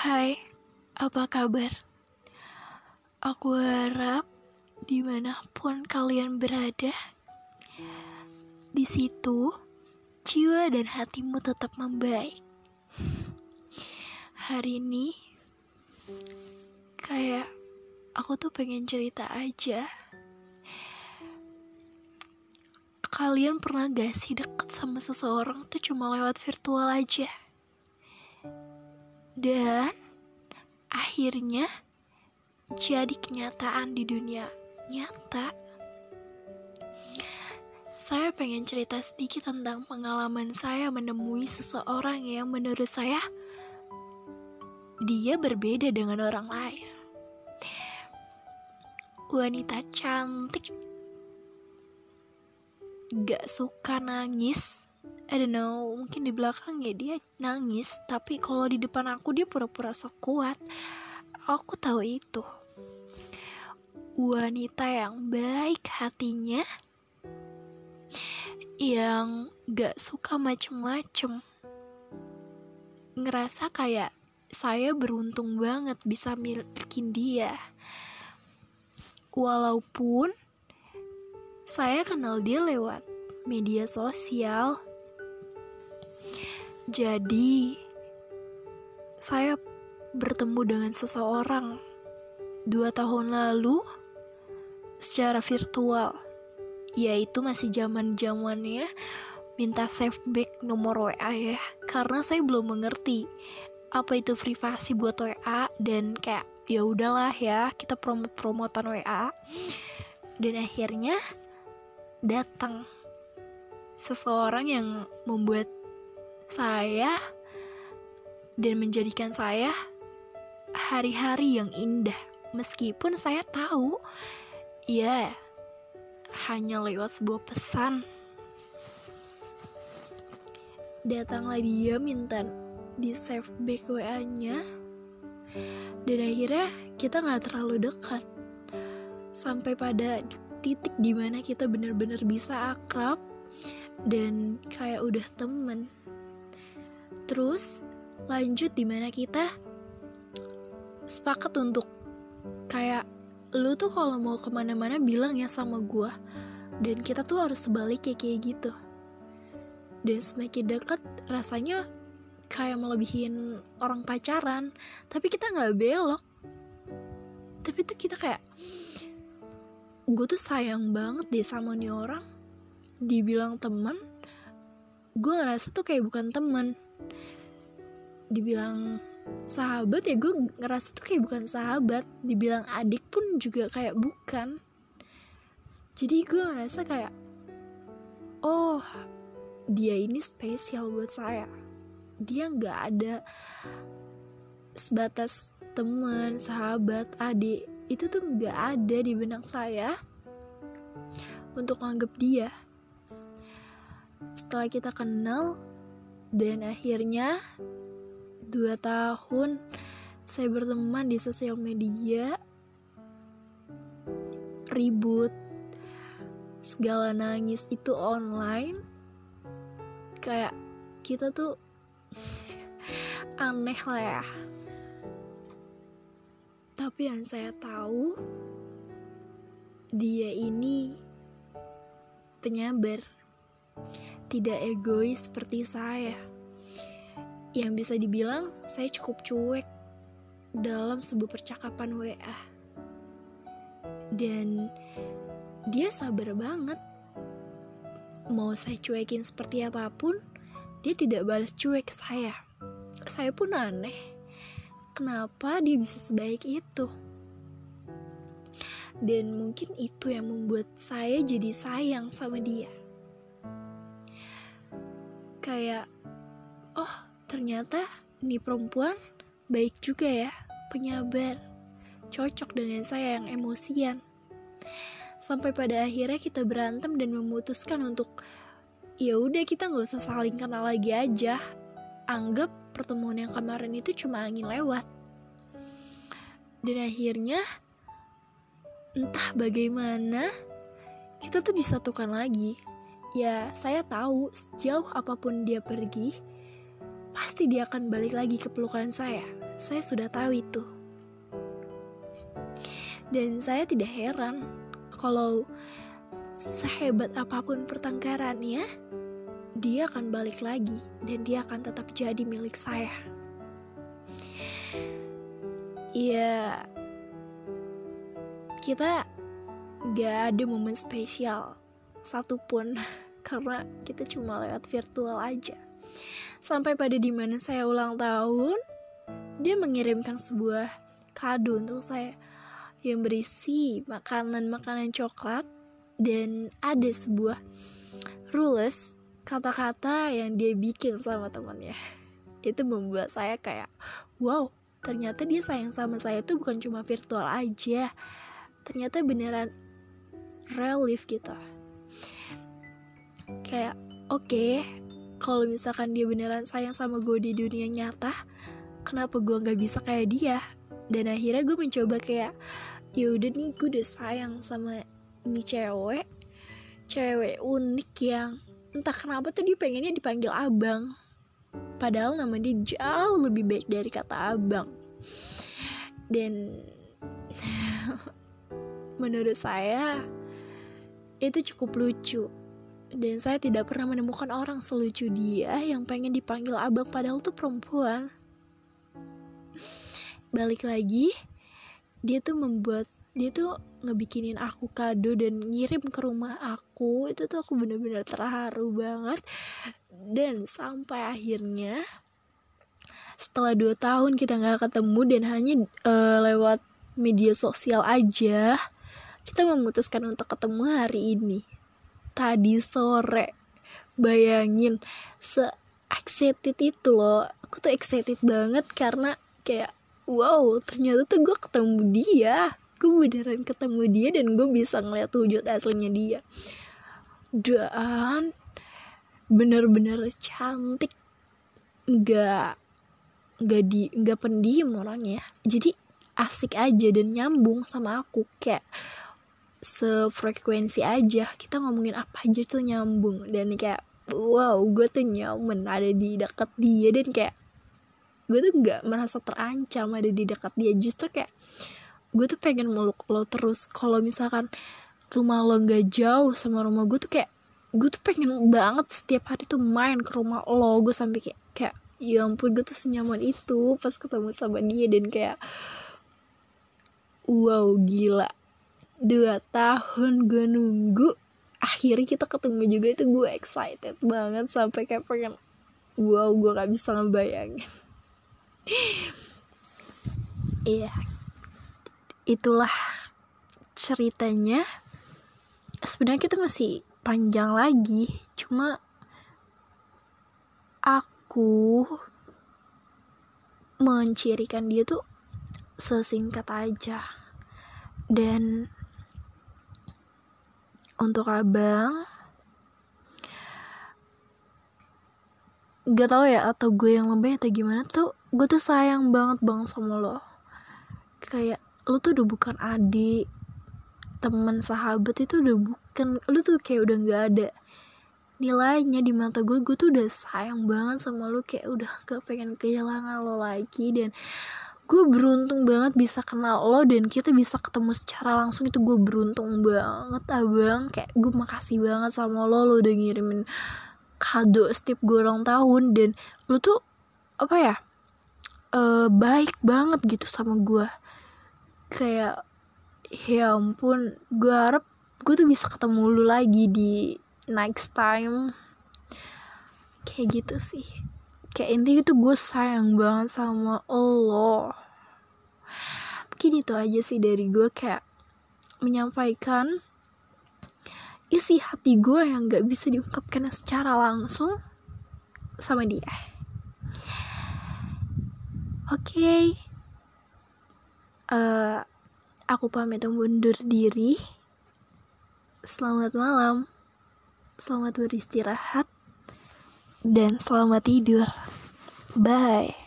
Hai, apa kabar? Aku harap di mana pun kalian berada, di situ jiwa dan hatimu tetap membaik. Hari ini, kayak aku tuh pengen cerita aja. Kalian pernah gak sih deket sama seseorang tuh cuma lewat virtual aja? Dan akhirnya jadi kenyataan di dunia nyata. Saya pengen cerita sedikit tentang pengalaman saya menemui seseorang yang menurut saya dia berbeda dengan orang lain. Wanita cantik, gak suka nangis. I don't know, mungkin di belakang ya dia nangis, tapi kalau di depan aku dia pura-pura sok kuat. Aku tahu itu wanita yang baik hatinya, yang gak suka macem-macem. Ngerasa kayak saya beruntung banget bisa milikin dia. Walaupun saya kenal dia lewat media sosial. Jadi, saya bertemu dengan seseorang dua tahun lalu secara virtual yaitu masih zaman zamannya minta save back nomor WA ya. Karena saya belum mengerti apa itu privasi buat WA dan kayak ya udahlah ya kita promot promotan WA dan akhirnya datang seseorang yang membuat saya dan menjadikan saya hari-hari yang indah meskipun saya tahu Ya, hanya lewat sebuah pesan. Datanglah dia minta di save back WA-nya. Dan akhirnya kita nggak terlalu dekat. Sampai pada titik di mana kita benar-benar bisa akrab dan kayak udah temen. Terus lanjut di mana kita? Sepakat untuk kayak lu tuh kalau mau ke mana-mana bilang ya sama gue dan kita tuh harus sebaliknya kayak gitu. Dan semakin dekat rasanya kayak melebihin orang pacaran. Tapi kita nggak belok. Tapi tuh kita kayak gue tuh sayang banget deh sama nih orang. Dibilang teman gue ngerasa tuh kayak bukan teman dibilang sahabat ya gue ngerasa tuh kayak bukan sahabat. Dibilang adik pun juga kayak bukan. Jadi gue ngerasa kayak oh dia ini spesial buat saya. Dia nggak ada sebatas teman sahabat adik. Itu tuh nggak ada di benak saya untuk anggap dia. Setelah kita kenal dan akhirnya dua tahun saya berteman di sosial media. Ribut. Segala nangis itu online. Kayak kita tuh aneh lah ya. Tapi yang saya tahu dia ini penyabar tidak egois seperti saya yang bisa dibilang saya cukup cuek dalam sebuah percakapan WA. Dan dia sabar banget. Mau saya cuekin seperti apa pun, dia tidak balas cuek saya. Saya pun aneh. Kenapa dia bisa sebaik itu? Dan mungkin itu yang membuat saya jadi sayang sama dia. Kayak, oh Ternyata ini perempuan baik juga ya, penyabar, cocok dengan saya yang emosian. Sampai pada akhirnya kita berantem dan memutuskan untuk ya udah kita nggak usah saling kenal lagi aja. Anggap pertemuan yang kemarin itu cuma angin lewat. Dan akhirnya entah bagaimana kita tuh disatukan lagi. Ya, saya tahu sejauh apa pun dia pergi, pasti dia akan balik lagi ke pelukan saya. Saya sudah tahu itu. Dan saya tidak heran kalau sehebat apa pun pertengkarannya, dia akan balik lagi dan dia akan tetap jadi milik saya. Iya, kita gak ada momen spesial satupun karena kita cuma lewat virtual aja. Sampai pada di mana saya ulang tahun, dia mengirimkan sebuah kado untuk saya yang berisi makanan-makanan coklat dan ada sebuah rules kata-kata yang dia bikin sama temannya. Itu membuat saya kayak, wow, ternyata dia sayang sama saya tuh bukan cuma virtual aja. Ternyata beneran relief gitu kayak oke okay, kalau misalkan dia beneran sayang sama gue di dunia nyata kenapa gue nggak bisa kayak dia? Dan akhirnya gue mencoba kayak ya udah nih gue udah sayang sama ini cewek cewek unik yang entah kenapa tuh dia pengennya dipanggil abang. Padahal nama dia jauh lebih baik dari kata abang. Dan menurut saya itu cukup lucu. Dan saya tidak pernah menemukan orang selucu dia yang pengen dipanggil abang padahal tuh perempuan. Balik lagi, dia tuh membuat dia tuh ngebikinin aku kado dan ngirim ke rumah aku. Itu tuh aku bener-bener terharu banget. Dan sampai akhirnya setelah dua tahun kita nggak ketemu dan hanya uh, lewat media sosial aja kita memutuskan untuk ketemu hari ini. Tadi sore. Bayangin se excited itu loh. Aku tuh excited banget karena kayak wow ternyata tuh gue ketemu dia. Gue beneran ketemu dia dan gue bisa ngeliat wujud aslinya dia. Dan bener-bener cantik. Nggak nggak di nggak pendiam orangnya. Jadi asik aja dan nyambung sama aku. Kayak sefrekuensi aja. Kita ngomongin apa aja tuh nyambung. Dan kayak wow gue tuh nyaman ada di dekat dia. Dan kayak gue tuh nggak merasa terancam ada di dekat dia. Justru kayak gue tuh pengen meluk lo terus. Kalau misalkan rumah lo nggak jauh sama rumah gue tuh kayak gue tuh pengen banget setiap hari tuh main ke rumah lo. Gue sampai kayak kayak ya ampun gue tuh senyaman itu pas ketemu sama dia. Dan kayak wow gila dua tahun gue nunggu akhirnya kita ketemu juga. Itu gue excited banget sampai kayak pengen wow gue gak bisa ngebayangin. Iya. Itulah ceritanya. Sebenarnya kita masih panjang lagi cuma aku mencirikan dia tuh sesingkat aja. Dan untuk abang. Gak tau ya atau gue yang lebih atau gimana tuh gue tuh sayang banget bang sama lo. Kayak lo tuh udah bukan adik teman sahabat itu udah bukan lo tuh kayak udah gak ada nilainya di mata gue. Gue tuh udah sayang banget sama lo kayak udah gak pengen kehilangan lo lagi dan gue beruntung banget bisa kenal lo dan kita bisa ketemu secara langsung. Itu gue beruntung banget abang. Kayak gue makasih banget sama lo lo udah ngirimin kado setiap gue ulang tahun. Dan lo tuh apa ya uh, baik banget gitu sama gue. Kayak ya ampun gue harap gue tuh bisa ketemu lu lagi di next time. Kayak gitu sih kayak intinya tuh gue sayang banget sama Allah mungkin itu aja sih dari gue kayak menyampaikan isi hati gue yang gak bisa diungkapkan secara langsung sama dia. Oke. Okay. uh, eh, aku pamit undur diri. Selamat malam. Selamat beristirahat dan selamat tidur. Bye.